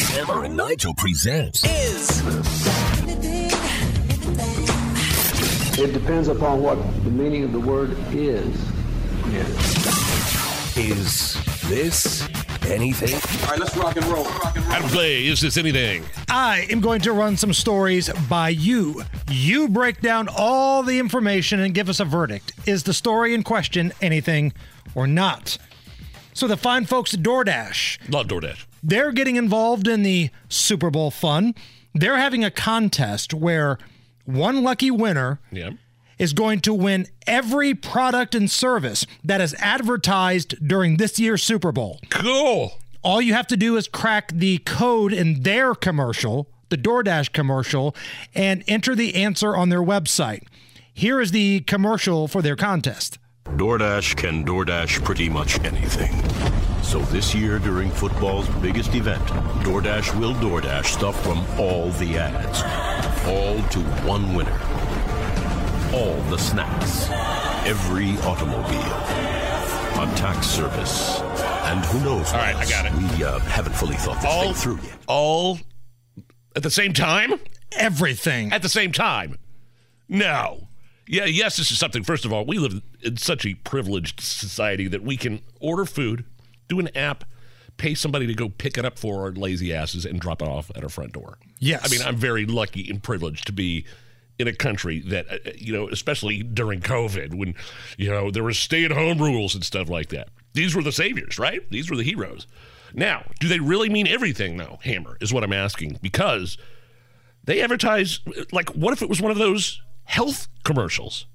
Hammer and Nigel presents is. It depends upon what the meaning of the word is. Is this anything? All right, let's rock and roll. Rock and roll. Adam Clay, is this anything? I am going to run some stories by you. You break down all the information and give us a verdict. Is the story in question anything or not? So the fine folks at DoorDash, Love DoorDash. They're getting involved in the Super Bowl fun. They're having a contest where one lucky winner Yeah. is going to win every product and service that is advertised during this year's Super Bowl. Cool. All you have to do is crack the code in their commercial, the DoorDash commercial, and enter the answer on their website. Here is the commercial for their contest. DoorDash can DoorDash pretty much anything. So this year during football's biggest event, DoorDash will DoorDash stuff from all the ads. All to one winner. All the snacks. Every automobile. A tax service. And who knows? All right, I got it. We uh, haven't fully thought this All thing through yet. All at the same time? Everything. At the same time. No. Yeah, yes, this is something. First of all, we live in such a privileged society that we can order food, do an app, pay somebody to go pick it up for our lazy asses and drop it off at our front door. Yes. I mean, I'm very lucky and privileged to be in a country that, uh, you know, especially during COVID when, you know, there were stay at home rules and stuff like that. These were the saviors, right? These were the heroes. Now, do they really mean everything, though, Hammer, is what I'm asking? Because they advertise, like, what if it was one of those health commercials?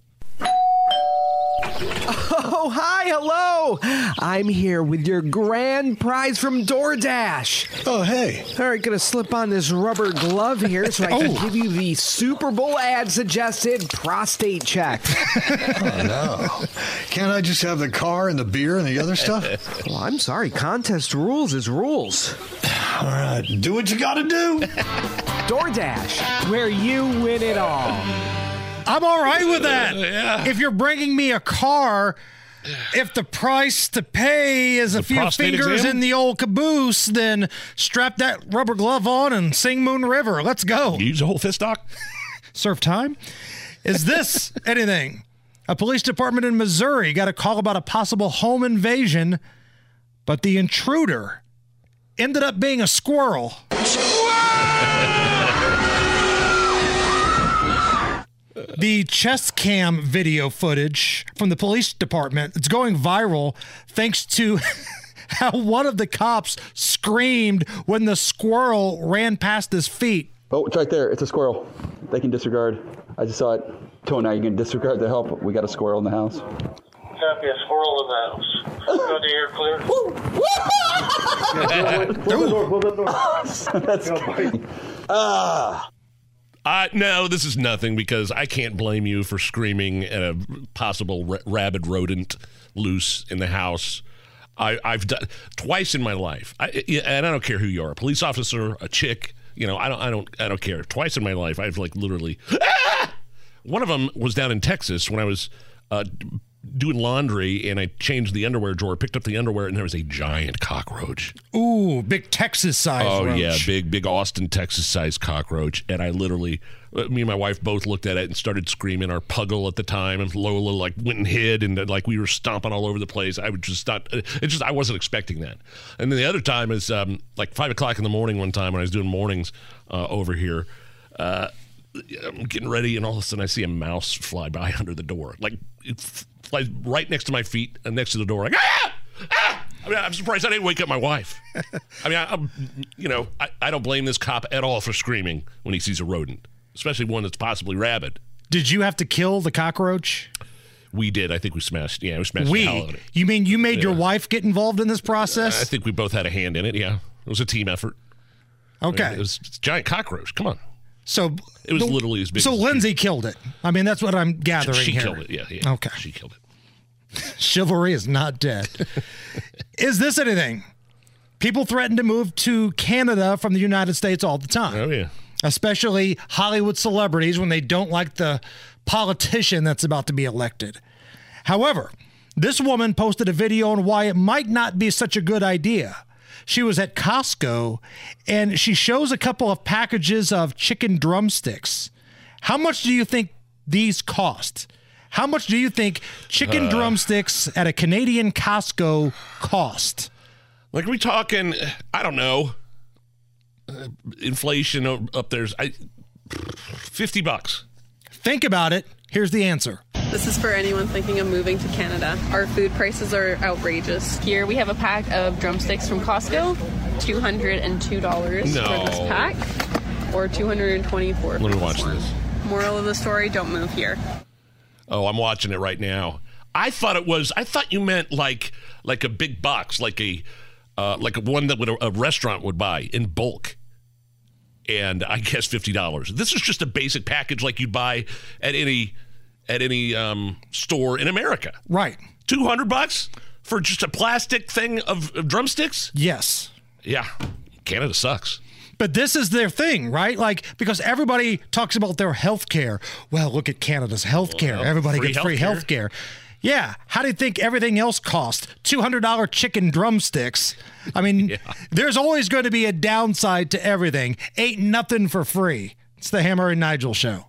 Oh, hi, hello. I'm here with your grand prize from DoorDash. Oh, hey. All right, gonna slip on this rubber glove here so I can oh. give you the Super Bowl ad suggested prostate check. Oh, no. Can't I just have the car and the beer and the other stuff? well, I'm sorry, contest rules is rules. All right, do what you gotta do. DoorDash, where you win it all. I'm all right with that. Yeah. If you're bringing me a car, if the price to pay is a The few prostate fingers exam? in the old caboose, then strap that rubber glove on and sing Moon River. Let's go. You use a whole fist doc? Surf time. Is this anything? A police department in Missouri got a call about a possible home invasion, but the intruder ended up being a squirrel. The chest cam video footage from the police department it's going viral thanks to how one of the cops screamed when the squirrel ran past his feet Oh, it's right there. It's a squirrel. They can disregard. I just saw it. Tony, now you can disregard the help. We got a squirrel in the house. Copy a squirrel in the house. Go to air clear. That's funny. Ah. Uh, no, this is nothing because I can't blame you for screaming at a possible ra- rabid rodent loose in the house. I, I've done twice in my life, I, and I don't care who you are, a police officer, a chick. You know, I don't, I don't, I don't care. Twice in my life, I've like literally. Ah! One of them was down in Texas when I was uh, doing laundry and I changed the underwear drawer, picked up the underwear, and there was a giant cockroach. ooh big texas size Oh roach. yeah, big big Austin, Texas sized cockroach, and I literally, uh, me and my wife both looked at it and started screaming. Our puggle at the time, and Lola like went and hid, and uh, like we were stomping all over the place. I would just not. It just I wasn't expecting that. And then the other time is um, like five o'clock in the morning one time when I was doing mornings uh, over here. Uh, I'm getting ready, and all of a sudden I see a mouse fly by under the door. Like it flies right next to my feet and next to the door. Like ah, ah! I mean, I'm surprised I didn't wake up my wife. I mean, I, I'm, you know, I, I don't blame this cop at all for screaming when he sees a rodent, especially one that's possibly rabid. Did you have to kill the cockroach? We did. I think we smashed. Yeah, we smashed We. hell out of it. You mean you made your wife get involved in this process? I think we both had a hand in it. Yeah, it was a team effort. Okay. it was a giant cockroach. Come on. So It was the- literally as big So as- Lindsay killed it. I mean, that's what I'm gathering She here. killed it. Yeah, yeah. Okay. She killed it. Chivalry is not dead. is this anything? People threaten to move to Canada from the United States all the time. Oh yeah. Especially Hollywood celebrities when they don't like the politician that's about to be elected. However, this woman posted a video on why it might not be such a good idea. She was at Costco and she shows a couple of packages of chicken drumsticks. How much do you think these cost? How much do you think chicken Uh. drumsticks at a Canadian Costco cost? Like, are we talking? I don't know. Uh, inflation up there's I, fifty bucks. Think about it. Here's the answer. This is for anyone thinking of moving to Canada. Our food prices are outrageous. Here we have a pack of drumsticks from Costco, $202 No. for this pack, or $224 Let me watch this. Moral of the story, don't move here. Oh, I'm watching it right now. I thought it was. I thought you meant like like a big box, like a uh, like one that would a, a restaurant would buy in bulk. And I guess fifty dollars. This is just a basic package like you'd buy at any at any um, store in America. Right. Two hundred bucks for just a plastic thing of, of drumsticks. Yes. Yeah, Canada sucks. But this is their thing, right? Like because everybody talks about their health care. Well, look at Canada's health care. Well, everybody free gets free health care. Yeah. How do you think everything else costs? $200 chicken drumsticks. I mean, there's always going to be a downside to everything. Ain't nothing for free. It's the Hammer and Nigel show.